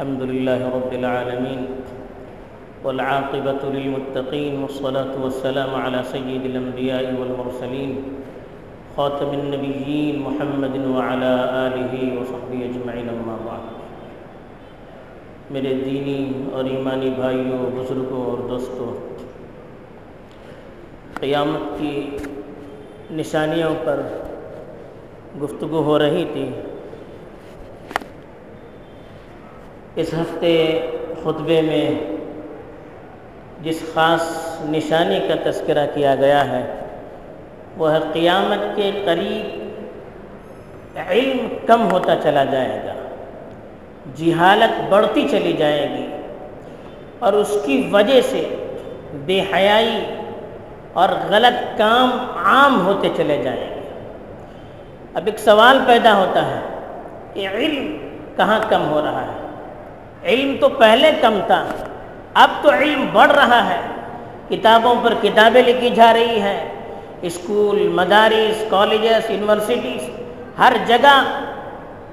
الحمد لله رب العالمين والعاقبة للمتقين والصلاة والسلام على سيد الأنبياء والمرسلين خاتم النبيين محمد وعلى آله وصحبه أجمعين أما بعد. میرے دینی اور ایمانی بھائیوں، بزرگوں اور دوستوں، قیامت کی نشانیوں پر گفتگو ہو رہی تھی۔ اس ہفتے خطبے میں جس خاص نشانی کا تذکرہ کیا گیا ہے، وہ ہے قیامت کے قریب علم کم ہوتا چلا جائے گا، جہالت بڑھتی چلی جائے گی اور اس کی وجہ سے بے حیائی اور غلط کام عام ہوتے چلے جائیں گے۔ اب ایک سوال پیدا ہوتا ہے کہ علم کہاں کم ہو رہا ہے؟ علم تو پہلے کم تھا، اب تو علم بڑھ رہا ہے۔ کتابوں پر کتابیں لکھی جا رہی ہیں۔ اسکول، مدارس، کالجز، یونیورسٹیز، ہر جگہ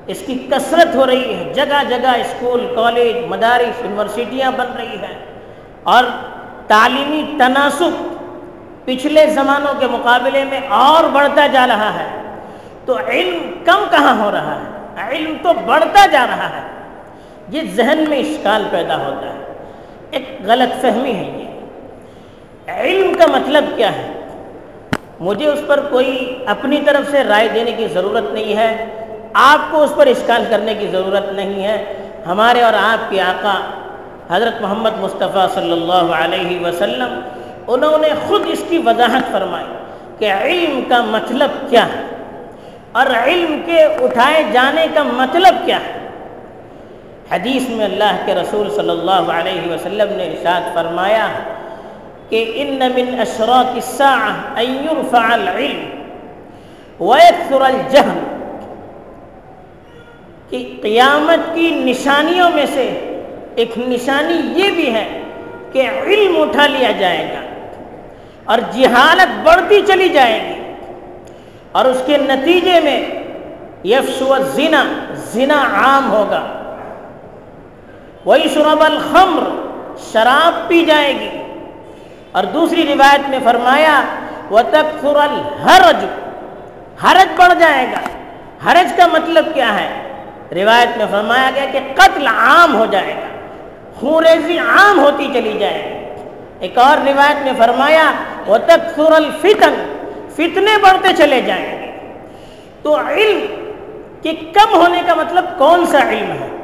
اس کی کثرت ہو رہی ہے۔ جگہ جگہ اسکول، کالج، مدارس، یونیورسٹیاں بن رہی ہیں۔ اور تعلیمی تناسب پچھلے زمانوں کے مقابلے میں اور بڑھتا جا رہا ہے۔ تو علم کم کہاں ہو رہا ہے؟ علم تو بڑھتا جا رہا ہے۔ یہ ذہن میں اشکال پیدا ہوتا ہے۔ ایک غلط فہمی ہے یہ۔ علم کا مطلب کیا ہے؟ مجھے اس پر کوئی اپنی طرف سے رائے دینے کی ضرورت نہیں ہے۔ آپ کو اس پر اشکال کرنے کی ضرورت نہیں ہے۔ ہمارے اور آپ کے آقا حضرت محمد مصطفیٰ صلی اللہ علیہ وسلم، انہوں نے خود اس کی وضاحت فرمائی کہ علم کا مطلب کیا ہے۔ اور علم کے اٹھائے جانے کا مطلب کیا ہے؟ حدیث میں اللہ کے رسول صلی اللہ علیہ وسلم نے ارشاد فرمایا کہ ان من اشراط الساعة ان يرفع العلم ويكثر الجهل، کہ قیامت کی نشانیوں میں سے ایک نشانی یہ بھی ہے کہ علم اٹھا لیا جائے گا اور جہالت بڑھتی چلی جائے گی اور اس کے نتیجے میں یفشو الزنا، زنا عام ہوگا۔ وہی شرب الخمر، شراب پی جائے گی۔ اور دوسری روایت میں فرمایا وہ تکفر الحرج، حرج بڑھ جائے گا۔ حرج کا مطلب کیا ہے؟ روایت میں فرمایا گیا کہ قتل عام ہو جائے گا خوریزی عام ہوتی چلی جائے گی۔ ایک اور روایت میں فرمایا وہ تکفر الفتن، فتنے بڑھتے چلے جائیں گے۔ تو علم کے کم ہونے کا مطلب کون سا علم ہے؟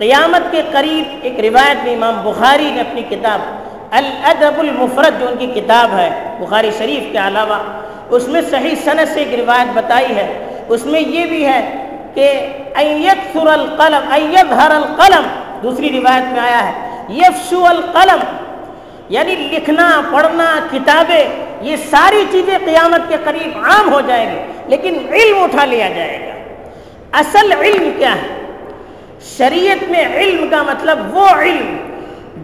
قیامت کے قریب ایک روایت میں امام بخاری نے اپنی کتاب الادب المفرد جو ان کی کتاب ہے، بخاری شریف کے علاوہ، اس میں صحیح صنعت سے ایک روایت بتائی ہے۔ اس میں یہ بھی ہے کہ ایکثر القلم ایظہر القلم، دوسری روایت میں آیا ہے۔ یفشو القلم یعنی لکھنا، پڑھنا، کتابیں، یہ ساری چیزیں قیامت کے قریب عام ہو جائیں گی، لیکن علم اٹھا لیا جائے گا۔ اصل علم کیا ہے؟ شریعت میں علم کا مطلب وہ علم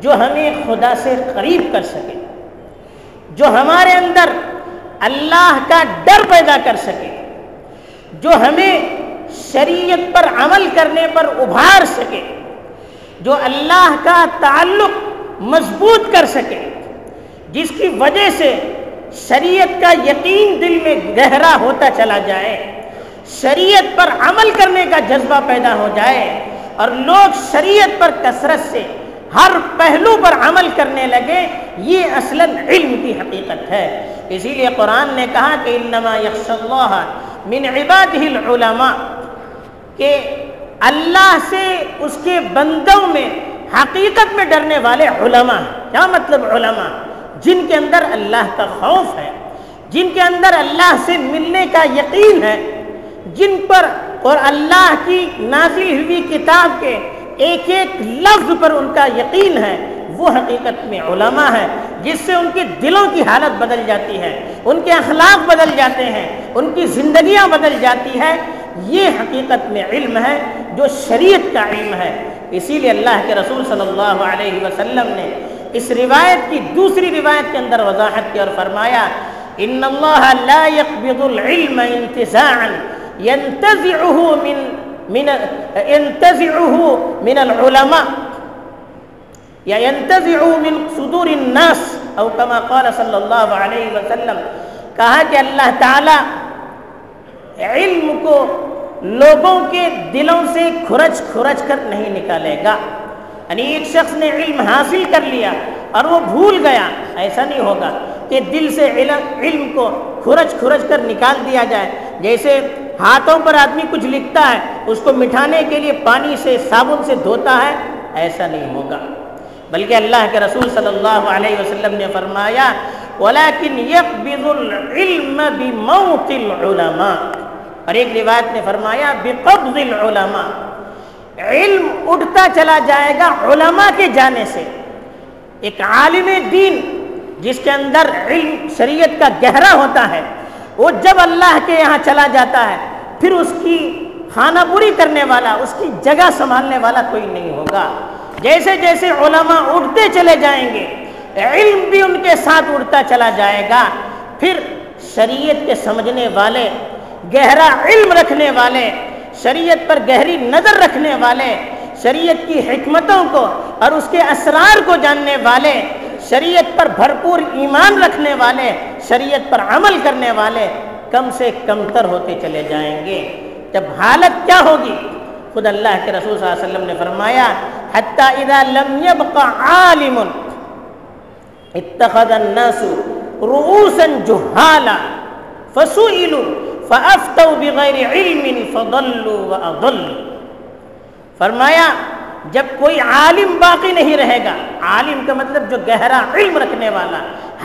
جو ہمیں خدا سے قریب کر سکے، جو ہمارے اندر اللہ کا ڈر پیدا کر سکے، جو ہمیں شریعت پر عمل کرنے پر ابھار سکے، جو اللہ کا تعلق مضبوط کر سکے، جس کی وجہ سے شریعت کا یقین دل میں گہرا ہوتا چلا جائے، شریعت پر عمل کرنے کا جذبہ پیدا ہو جائے اور لوگ شریعت پر کثرت سے ہر پہلو پر عمل کرنے لگے، یہ اصلا علم کی حقیقت ہے۔ اسی لیے قرآن نے کہا کہ انما یخش اللہ من عباده العلماء، کہ اللہ سے اس کے بندوں میں حقیقت میں ڈرنے والے علماء کیا مطلب علماء؟ جن کے اندر اللہ کا خوف ہے، جن کے اندر اللہ سے ملنے کا یقین ہے، جن پر اور اللہ کی نازل ہوئی کتاب کے ایک ایک لفظ پر ان کا یقین ہے، وہ حقیقت میں علماء ہے جس سے ان کے دلوں کی حالت بدل جاتی ہے، ان کے اخلاق بدل جاتے ہیں، ان کی زندگیاں بدل جاتی ہے یہ حقیقت میں علم ہے، جو شریعت کا علم ہے۔ اسی لیے اللہ کے رسول صلی اللہ علیہ وسلم نے اس روایت کی دوسری روایت کے اندر وضاحت کی اور فرمایا، ان اللہ لا يقبض العلم انتزاعا ينتزعه من من انتزعه من العلماء. یا ينتزعه من صدور الناس. او كما قال صلی اللہ علیہ وسلم. کہا کہ اللہ تعالی علم کو لوگوں کے دلوں سے کھرچ کھرچ کر نہیں نکالے گا. یعنی ایک شخص نے علم حاصل کر لیا اور وہ بھول گیا. ایسا نہیں ہوگا کہ دل سے علم علم کو کھرچ کھرچ کر نکال دیا جائے. جیسے ہاتھوں پر آدمی کچھ لکھتا ہے، اس کو مٹھانے کے لیے پانی سے، صابن سے دھوتا ہے، ایسا نہیں ہوگا۔ بلکہ اللہ کے رسول صلی اللہ علیہ وسلم نے فرمایا، وَلَكِنْ يَقْبِضُ الْعِلْمَ بِمَوْتِ الْعُلَمَاءِ۔ اور ایک روایت نے فرمایا، بِقَبْضِ الْعُلَمَاءِ۔ علم اٹھتا چلا جائے گا علماء کے جانے سے۔ ایک عالم دین جس کے اندر علم، شریعت کا گہرا ہوتا ہے وہ جب اللہ کے یہاں چلا جاتا ہے، پھر اس کی خانہ پوری کرنے والا، اس کی جگہ سنبھالنے والا کوئی نہیں ہوگا۔ جیسے جیسے علماء اٹھتے چلے جائیں گے، علم بھی ان کے ساتھ اٹھتا چلا جائے گا۔ پھر شریعت کے سمجھنے والے، گہرا علم رکھنے والے، شریعت پر گہری نظر رکھنے والے، شریعت کی حکمتوں کو اور اس کے اسرار کو جاننے والے شریعت پر بھرپور ایمان رکھنے والے، شریعت پر عمل کرنے والے کم سے کم تر ہوتے چلے جائیں گے۔ جب حالت کیا ہوگی؟ خود اللہ کے رسول صلی اللہ علیہ وسلم نے فرمایا، حتی اذا لم يبق عالم، اتخذ الناس رؤوسا جهالا فسئلوا فافتوا بغیر علم فضلوا واضلوا فرمایا جب کوئی عالم باقی نہیں رہے گا، عالم کا مطلب جو گہرا علم رکھنے والا،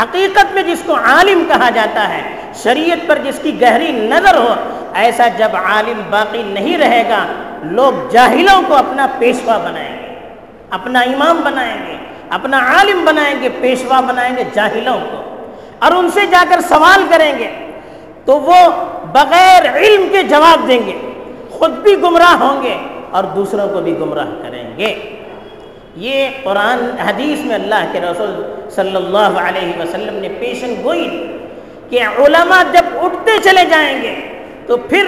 حقیقت میں جس کو عالم کہا جاتا ہے، شریعت پر جس کی گہری نظر ہو، ایسا جب عالم باقی نہیں رہے گا، لوگ جاہلوں کو اپنا پیشوا بنائیں گے، اپنا امام بنائیں گے، اپنا عالم بنائیں گے، پیشوا بنائیں گے جاہلوں کو۔ اور ان سے جا کر سوال کریں گے، تو وہ بغیر علم کے جواب دیں گے، خود بھی گمراہ ہوں گے۔ اور دوسروں کو بھی گمراہ کریں گے۔ یہ قرآن، حدیث میں اللہ کے رسول صلی اللہ علیہ وسلم نے پیشن گوئی کہ علماء جب اٹھتے چلے جائیں گے تو پھر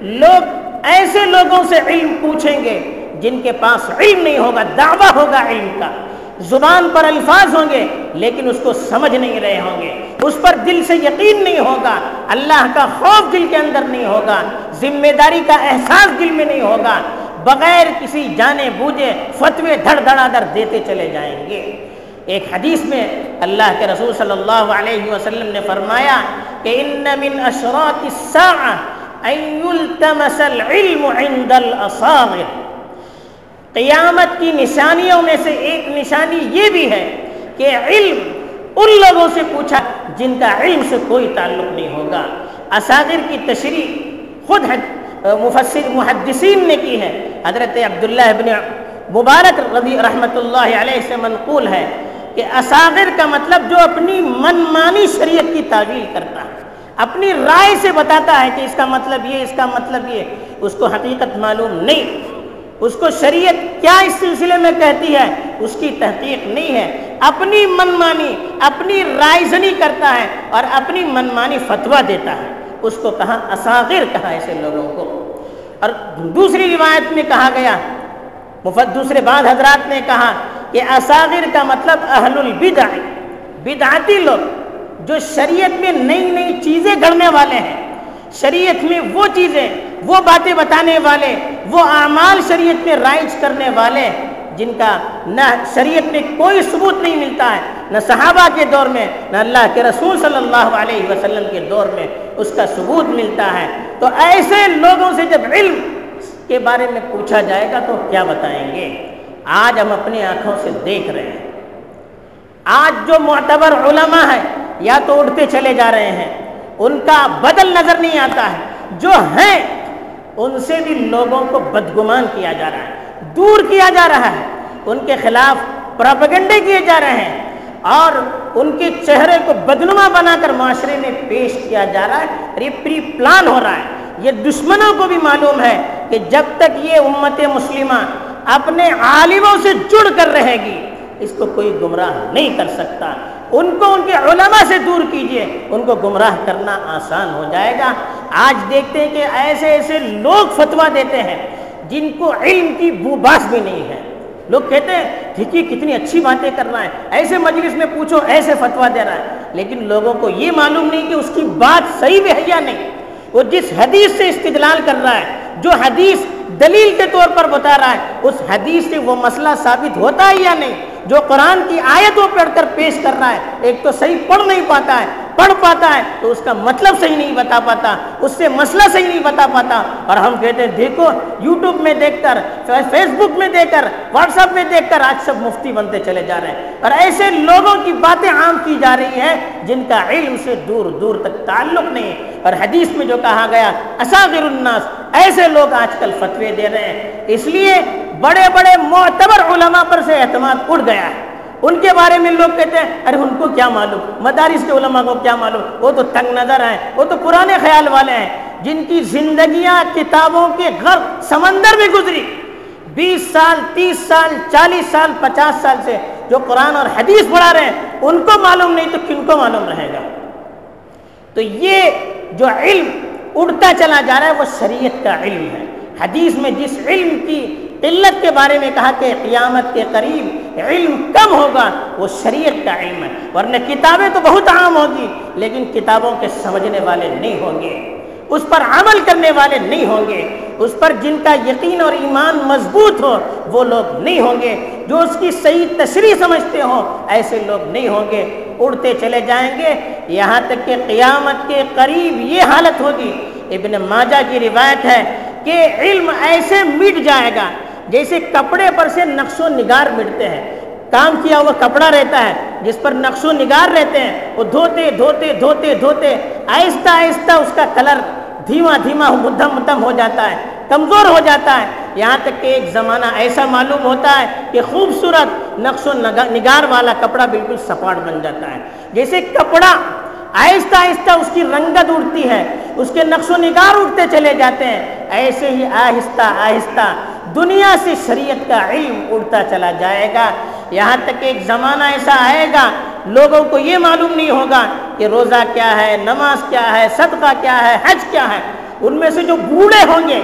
لوگ ایسے لوگوں سے علم پوچھیں گے جن کے پاس علم نہیں ہوگا، دعویٰ ہوگا علم کا۔ زبان پر الفاظ ہوں گے لیکن اس کو سمجھ نہیں رہے ہوں گے۔ اس پر دل سے یقین نہیں ہوگا، اللہ کا خوف دل کے اندر نہیں ہوگا۔ ذمہ داری کا احساس دل میں نہیں ہوگا۔ بغیر کسی جانے بوجھے فتوے دھڑ دھڑا در دیتے چلے جائیں گے۔ ایک حدیث میں اللہ کے رسول صلی اللہ علیہ وسلم نے فرمایا کہ ان من اشراط الساعة ان يلتمس العلم عند الاصاغر۔ قیامت کی نشانیوں میں سے ایک نشانی یہ بھی ہے کہ علم ان لوگوں سے پوچھا جن کا علم سے کوئی تعلق نہیں ہوگا۔ اساغر کی تشریح خود مفسر محدثین نے کی ہے۔ حضرت عبداللہ ابن مبارک رضی رحمۃ اللہ علیہ سے منقول ہے کہ اساغر کا مطلب جو اپنی منمانی شریعت کی تعویل کرتا ہے، اپنی رائے سے بتاتا ہے کہ اس کا مطلب یہ، اس کا مطلب یہ، اس کو حقیقت معلوم نہیں۔ اس کو شریعت کیا اس سلسلے میں کہتی ہے؟ اس کی تحقیق نہیں ہے۔ اپنی منمانی، اپنی رائے زنی کرتا ہے اور اپنی منمانی فتویٰ دیتا ہے۔ اس کو کہا اساغر کہا ایسے لوگوں کو۔ اور دوسری روایت میں کہا گیا، مفت دوسرے بعد حضرات نے کہا کہ اساغر کا مطلب اہل البدع، بدعتی لوگ جو شریعت میں نئی نئی چیزیں گھڑنے والے ہیں۔ شریعت میں وہ چیزیں، وہ باتیں بتانے والے، وہ اعمال شریعت میں رائج کرنے والے۔ جن کا نہ شریعت میں کوئی ثبوت نہیں ملتا ہے، نہ صحابہ کے دور میں، نہ اللہ کے رسول صلی اللہ علیہ وسلم کے دور میں اس کا ثبوت ملتا ہے۔ تو ایسے لوگوں سے جب علم کے بارے میں پوچھا جائے گا تو کیا بتائیں گے؟ آج ہم اپنی آنکھوں سے دیکھ رہے ہیں۔ آج جو معتبر علماء ہے یا تو اٹھتے چلے جا رہے ہیں، ان کا بدل نظر نہیں آتا ہے۔ جو ہیں، ان سے بھی لوگوں کو بدگمان کیا جا رہا ہے۔ دور کیا جا رہا ہے، ان کے خلاف پراپگنڈے کیے جا رہے ہیں اور ان کے چہرے کو بدنما بنا کر معاشرے میں پیش کیا جا رہا ہے، اور یہ پری پلان ہو رہا ہے۔ یہ دشمنوں کو بھی معلوم ہے کہ جب تک یہ امت مسلمہ اپنے عالموں سے جڑ کر رہے گی، اس کو کوئی گمراہ نہیں کر سکتا۔ ان کو ان کے علماء سے دور کیجیے، ان کو گمراہ کرنا آسان ہو جائے گا۔ آج دیکھتے ہیں کہ ایسے ایسے لوگ فتویٰ دیتے ہیں۔ جن کو علم کی بو باس بھی نہیں ہے۔ لوگ کہتے ہیں، دیکھیے کتنی اچھی باتیں کر رہا ہے۔ ایسے مجلس میں پوچھو، ایسے فتوا دے رہا ہے۔ لیکن لوگوں کو یہ معلوم نہیں کہ اس کی بات صحیح بھی ہے یا نہیں۔ وہ جس حدیث سے استدلال کر رہا ہے، جو حدیث دلیل کے طور پر بتا رہا ہے، اس حدیث سے وہ مسئلہ ثابت ہوتا ہے یا نہیں؟ جو قرآن کی آیتوں پڑھ کر پیش کر رہا ہے، ایک تو صحیح پڑھ نہیں پاتا ہے پڑھ پاتا ہے تو اس کا مطلب صحیح نہیں بتا پاتا، اس سے مسئلہ صحیح نہیں بتا پاتا۔ اور ہم کہتے ہیں، دیکھو، یوٹیوب میں دیکھ کر، فیس بک میں دیکھ کر، واٹس ایپ میں دیکھ کر آج سب مفتی بنتے چلے جا رہے ہیں۔ اور ایسے لوگوں کی باتیں عام کی جا رہی ہیں جن کا علم سے دور دور تک تعلق نہیں ہے۔ اور حدیث میں جو کہا گیا اساغر الناس، ایسے لوگ آج کل فتوے دے رہے ہیں۔ اس لیے بڑے بڑے معتبر علماء پر سے اعتماد اڑ گیا ہے۔ ان کے بارے میں لوگ کہتے ہیں، ارے ان کو کیا معلوم؟ مدارس کے علماء کو کیا معلوم؟ وہ تو تنگ نظر ہیں وہ تو پرانے خیال والے ہیں، جن کی زندگیاں کتابوں کے غرب سمندر میں گزری۔ بیس سال، تیس سال، چالیس سال، پچاس سال سے جو قرآن اور حدیث پڑھا رہے ہیں، ان کو معلوم نہیں تو کن کو معلوم رہے گا؟ تو یہ جو علم اڑتا چلا جا رہا ہے، وہ شریعت کا علم ہے۔ حدیث میں جس علم کی قلت کے بارے میں کہا کہ قیامت کے قریب علم کم ہوگا، وہ شریعت کا علم ہے۔ ورنہ کتابیں تو بہت عام ہوگی، لیکن کتابوں کے سمجھنے والے نہیں ہوں گے۔ اس پر عمل کرنے والے نہیں ہوں گے۔ اس پر جن کا یقین اور ایمان مضبوط ہو، وہ لوگ نہیں ہوں گے۔ جو اس کی صحیح تشریح سمجھتے ہوں، ایسے لوگ نہیں ہوں گے۔ اڑتے چلے جائیں گے۔ یہاں تک کہ قیامت کے قریب یہ حالت ہوگی۔ ابن ماجہ کی روایت ہے کہ علم ایسے مٹ جائے گا جیسے کپڑے پر سے نقش و نگار مٹتے ہیں۔ کام کیا ہوا کپڑا رہتا ہے، جس پر نقش و نگار رہتے ہیں، وہ دھوتے دھوتے دھوتے دھوتے، آہستہ آہستہ اس کا کلر دھیما دھیما مدھم مدھم ہو جاتا ہے، کمزور ہو جاتا ہے۔ یہاں تک کہ ایک زمانہ ایسا معلوم ہوتا ہے کہ خوبصورت نقش و نگار والا کپڑا بالکل سپاٹ بن جاتا ہے۔ جیسے کپڑا آہستہ آہستہ اس کی رنگت اڑتی ہے، اس کے نقش و نگار اڑتے چلے جاتے ہیں، ایسے ہی آہستہ آہستہ دنیا سے شریعت کا علم اڑتا چلا جائے گا۔ یہاں تک ایک زمانہ ایسا آئے گا، لوگوں کو یہ معلوم نہیں ہوگا کہ روزہ کیا ہے، نماز کیا ہے، صدقہ کیا ہے، حج کیا ہے۔ ان میں سے جو بوڑھے ہوں گے،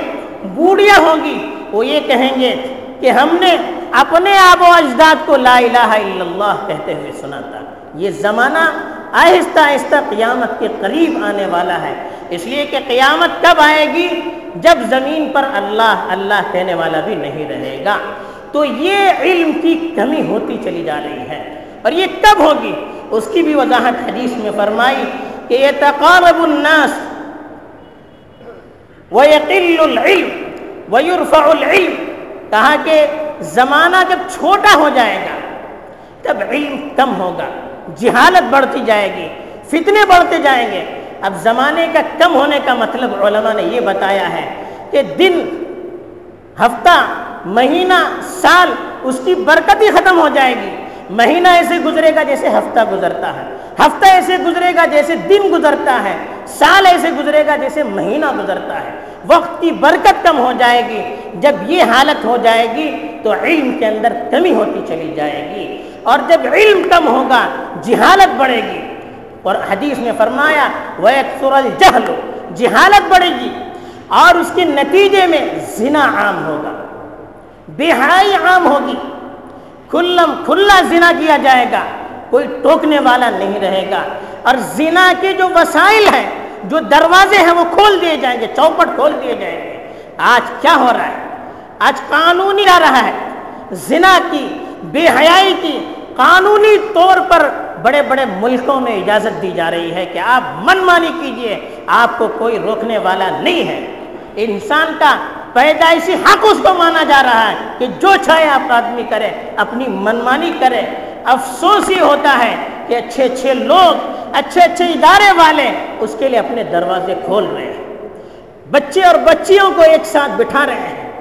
بوڑھیاں ہوں گی، وہ یہ کہیں گے کہ ہم نے اپنے آب و اجداد کو لا الہ الا اللہ کہتے ہوئے سنا تھا۔ یہ زمانہ آہستہ آہستہ قیامت کے قریب آنے والا ہے۔ اس لیے کہ قیامت کب آئے گی جب زمین پر اللہ اللہ کہنے والا بھی نہیں رہے گا۔ تو یہ علم کی کمی ہوتی چلی جا رہی ہے اور یہ کب ہوگی۔ اس کی بھی وضاحت حدیث میں فرمائی کہ یہ تقارب الناس وَيَقِلُّ الْعِلْمِ وَيُرْفَعُ الْعِلْمِ، کہا کہ زمانہ جب چھوٹا ہو جائے گا، تب علم کم ہوگا، جہالت بڑھتی جائے گی، فتنے بڑھتے جائیں گے۔ اب زمانے کا کم ہونے کا مطلب علماء نے یہ بتایا ہے کہ دن، ہفتہ، مہینہ، سال، اس کی برکت ہی ختم ہو جائے گی۔ مہینہ ایسے گزرے گا جیسے ہفتہ گزرتا ہے۔ ہفتہ ایسے گزرے گا جیسے دن گزرتا ہے۔ سال ایسے گزرے گا جیسے مہینہ گزرتا ہے۔ وقت کی برکت کم ہو جائے گی۔ جب یہ حالت ہو جائے گی تو علم کے اندر کمی ہوتی چلی جائے گی۔ اور جب علم کم ہوگا، جہالت بڑھے گی۔ اور حدیث میں فرمایا وہ الجہل جہالت بڑھے گی اور اس کے نتیجے میں زنا عام ہوگا بہائی عام ہوگی، کھلم کھلا زنا کیا جائے گا، کوئی ٹوکنے والا نہیں رہے گا، اور زنا کے جو وسائل ہیں، جو دروازے ہیں، وہ کھول دیے جائیں گے، چوپٹ کھول دیے جائیں گے۔ آج کیا ہو رہا ہے؟ آج قانونی آ رہا ہے۔ زنا کی، بے حیائی کی قانونی طور پر بڑے بڑے ملکوں میں اجازت دی جا رہی ہے کہ آپ من مانی کیجیے، آپ کو کوئی روکنے والا نہیں ہے۔ انسان کا پیدائشی حق اس کو مانا جا رہا ہے کہ جو چاہے آپ آدمی کرے، اپنی منمانی کرے۔ افسوس ہی ہوتا ہے کہ اچھے اچھے لوگ، اچھے اچھے ادارے والے اس کے لیے اپنے دروازے کھول رہے ہیں۔ بچے اور بچیوں کو ایک ساتھ بٹھا رہے ہیں۔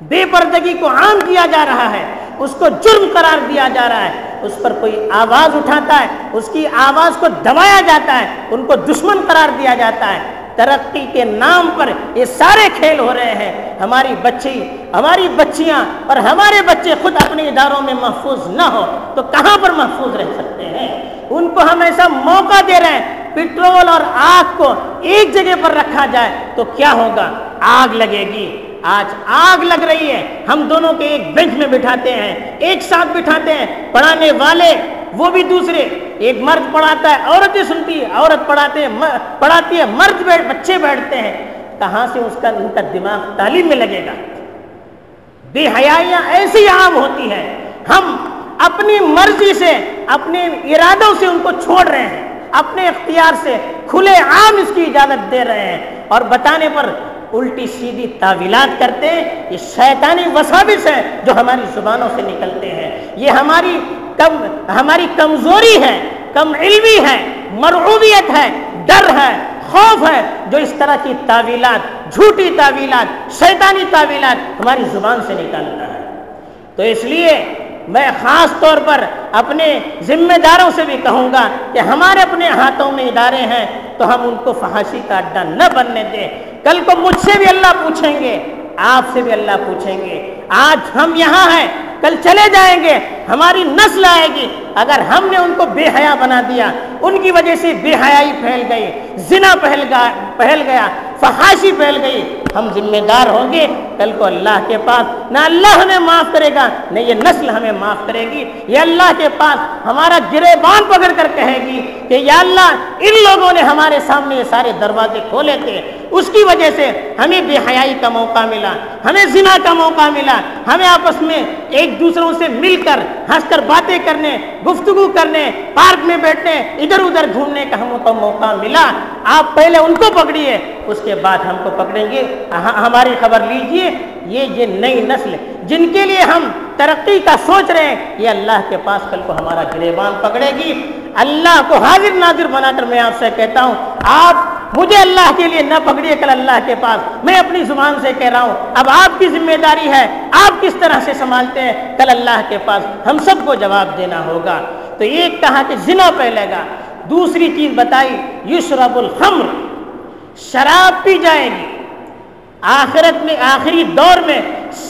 بے پردگی کو عام کیا جا رہا ہے۔ اس کو جرم قرار دیا جا رہا ہے۔ اس پر کوئی آواز اٹھاتا ہے، اس کی آواز کو دبایا جاتا ہے، ان کو دشمن قرار دیا جاتا ہے۔ ترقی کے نام پر یہ سارے کھیل ہو رہے ہیں۔ ہماری بچی، ہماری بچیاں اور ہمارے بچے خود اپنے اداروں میں محفوظ نہ ہو تو کہاں پر محفوظ رہ سکتے ہیں؟ ان کو ہم ایسا موقع دے رہے ہیں۔ پٹرول اور آگ کو ایک جگہ پر رکھا جائے تو کیا ہوگا؟ آگ لگے گی۔ آج آگ لگ رہی ہے۔ ہم دونوں کے ایک بینچ میں بٹھاتے ہیں، ایک ساتھ بٹھاتے ہیں۔ پڑھانے والے، وہ بھی دوسرے۔ ایک مرد پڑھاتا ہے، عورتیں سنتی ہے عورت پڑھاتے ہیں پڑھاتی ہے مرد بیٹھ، بچے بیٹھتے ہیں۔ کہاں سے اس کا، ان کا دماغ تعلیم میں لگے گا؟ بے حیاں ایسی عام ہوتی ہے ہم اپنی مرضی سے، اپنے ارادوں سے ان کو چھوڑ رہے ہیں۔ اپنے اختیار سے کھلے عام اس کی اجازت دے رہے ہیں۔ اور بتانے پر الٹی سیدھی تعویلات کرتے ہیں، یہ شیطانی وسابس ہے جو ہماری زبانوں سے نکلتے ہیں۔ یہ ہماری کم ہماری کمزوری ہے، کم علمی ہے، مرعوبیت ہے، ڈر ہے، خوف ہے، جو اس طرح کی تعویلات، جھوٹی تعویلات، شیطانی تعویلات ہماری زبان سے نکالتا ہے۔ تو اس لیے میں خاص طور پر اپنے ذمہ داروں سے بھی کہوں گا کہ ہمارے اپنے ہاتھوں میں ادارے ہیں تو ہم ان کو فحاشی کا اڈا نہ بننے دیں۔ کل کو مجھ سے بھی اللہ پوچھیں گے، آپ سے بھی اللہ پوچھیں گے۔ آج ہم یہاں ہیں، کل چلے جائیں گے، ہماری نسل آئے گی۔ اگر ہم نے ان کو بے حیا بنا دیا، ان کی وجہ سے بے حیائی پھیل گئی، زنا پھیل گیا پھیل گیا۔ فحاشی پھیل گئی۔ ہم ذمہ دار ہوں گے۔ کل کو اللہ کے پاس نہ اللہ ہمیں معاف کرے گا، نہ یہ نسل ہمیں معاف کرے گی۔ یہ اللہ کے پاس ہمارا گرے بان پکڑ کر کہے گی کہ یا اللہ، ان لوگوں نے ہمارے سامنے یہ سارے دروازے کھولے تھے۔ اس کی وجہ سے ہمیں بے حیائی کا موقع ملا، ہمیں زنا کا موقع ملا۔ ہمیں آپس میں ایک دوسروں سے مل کر ہنس کر باتیں کرنے، گفتگو کرنے، پارک میں بیٹھنے، ادھر ادھر گھومنے کا ہم کو موقع ملا۔ آپ پہلے ان کو پکڑیے اس کے بعد ہم کو پکڑیں گے۔ ہاں، ہماری خبر لیجیے۔ یہ یہ نئی نسل جن کے لیے ہم ترقی کا سوچ رہے ہیں، یہ اللہ کے پاس کل کو ہمارا گریبان پکڑے گی۔ اللہ کو حاضر ناظر بنا کر میں آپ سے کہتا ہوں، آپ مجھے اللہ کے لیے نہ پکڑیے کل اللہ کے پاس۔ میں اپنی زبان سے کہہ رہا ہوں، اب آپ کی ذمہ داری ہے، آپ کس طرح سے سنبھالتے ہیں؟ کل اللہ کے پاس ہم سب کو جواب دینا ہوگا۔ تو ایک کہا کہ زنا پہلے گا۔ دوسری چیز بتائی، یشرب الخمر۔ شراب پی جائے گی۔ آخرت میں، آخری دور میں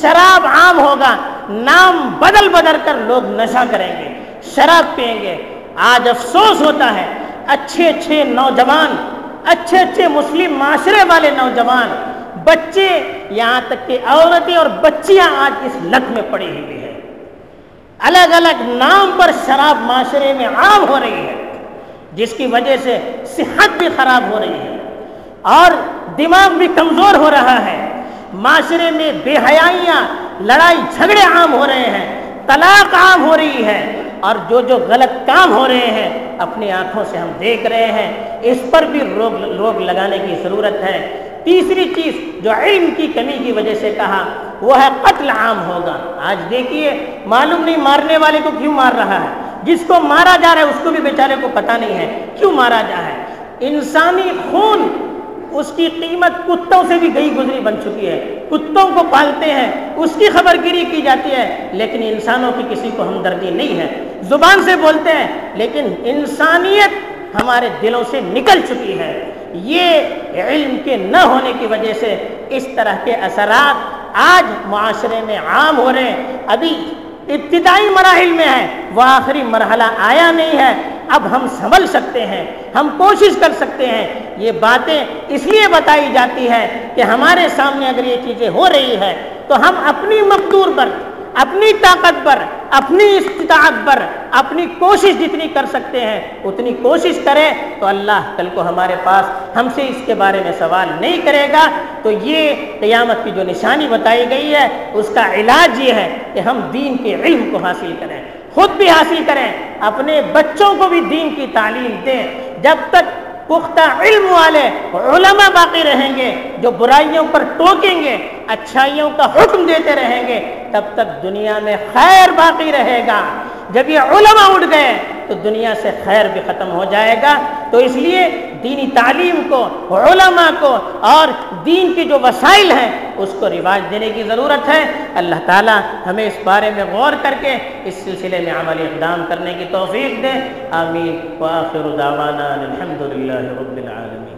شراب عام ہوگا، نام بدل بدل کر لوگ نشہ کریں گے، شراب پئیں گے۔ آج افسوس ہوتا ہے، اچھے اچھے نوجوان، اچھے اچھے مسلم معاشرے والے نوجوان، بچے، یہاں تک کہ عورتیں اور بچیاں آج اس لت میں پڑی ہوئی ہیں۔ الگ الگ نام پر شراب معاشرے میں عام ہو رہی ہے، جس کی وجہ سے صحت بھی خراب ہو رہی ہے۔ اور دماغ بھی کمزور ہو رہا ہے۔ معاشرے میں بے حیائیاں، لڑائی جھگڑے عام ہو رہے ہیں، طلاق عام ہو رہی ہے۔ اور جو جو غلط کام ہو رہے ہیں، اپنی آنکھوں سے ہم دیکھ رہے ہیں۔ اس پر بھی روک روک لگانے کی ضرورت ہے۔ تیسری چیز جو علم کی کمی کی وجہ سے کہا، وہ ہے قتل عام ہوگا۔ آج دیکھیے، معلوم نہیں مارنے والے کو کیوں مار رہا ہے۔ جس کو مارا جا رہا ہے، اس کو بھی بیچارے کو پتہ نہیں ہے۔ کیوں مارا جا رہا ہے؟ انسانی خون اس کی قیمت کتوں سے بھی گئی گزری بن چکی ہے۔ کتوں کو پالتے ہیں، اس کی خبر گیری کی جاتی ہے۔ لیکن انسانوں کی کسی کو ہمدردی نہیں ہے۔ زبان سے بولتے ہیں، لیکن انسانیت ہمارے دلوں سے نکل چکی ہے۔ یہ علم کے نہ ہونے کی وجہ سے اس طرح کے اثرات آج معاشرے میں عام ہو رہے ہیں۔ ابھی ابتدائی مراحل میں ہے، وہ آخری مرحلہ آیا نہیں ہے۔ اب ہم سنبھل سکتے ہیں، ہم کوشش کر سکتے ہیں۔ یہ باتیں اس لیے بتائی جاتی ہے کہ ہمارے سامنے اگر یہ چیزیں ہو رہی ہے تو ہم اپنی مقدور پر اپنی طاقت پر، اپنی استطاعت پر، اپنی کوشش جتنی کر سکتے ہیں، اتنی کوشش کریں تو اللہ کل کو ہمارے پاس ہم سے اس کے بارے میں سوال نہیں کرے گا۔ تو یہ قیامت کی جو نشانی بتائی گئی ہے، اس کا علاج یہ ہے کہ ہم دین کے علم کو حاصل کریں، خود بھی حاصل کریں، اپنے بچوں کو بھی دین کی تعلیم دیں۔ جب تک پختہ علم والے علماء باقی رہیں گے، جو برائیوں پر ٹوکیں گے، اچھائیوں کا حکم دیتے رہیں گے تب تک دنیا میں خیر باقی رہے گا۔ جب یہ علماء اٹھ گئے تو دنیا سے خیر بھی ختم ہو جائے گا۔ تو اس لیے دینی تعلیم کو، علماء کو اور دین کی جو وسائل ہیں، اس کو رواج دینے کی ضرورت ہے۔ اللہ تعالیٰ ہمیں اس بارے میں غور کر کے اس سلسلے میں عملی اقدام کرنے کی توفیق دے۔ آمین۔ وآخر دعوانا الحمد للہ رب العالمین۔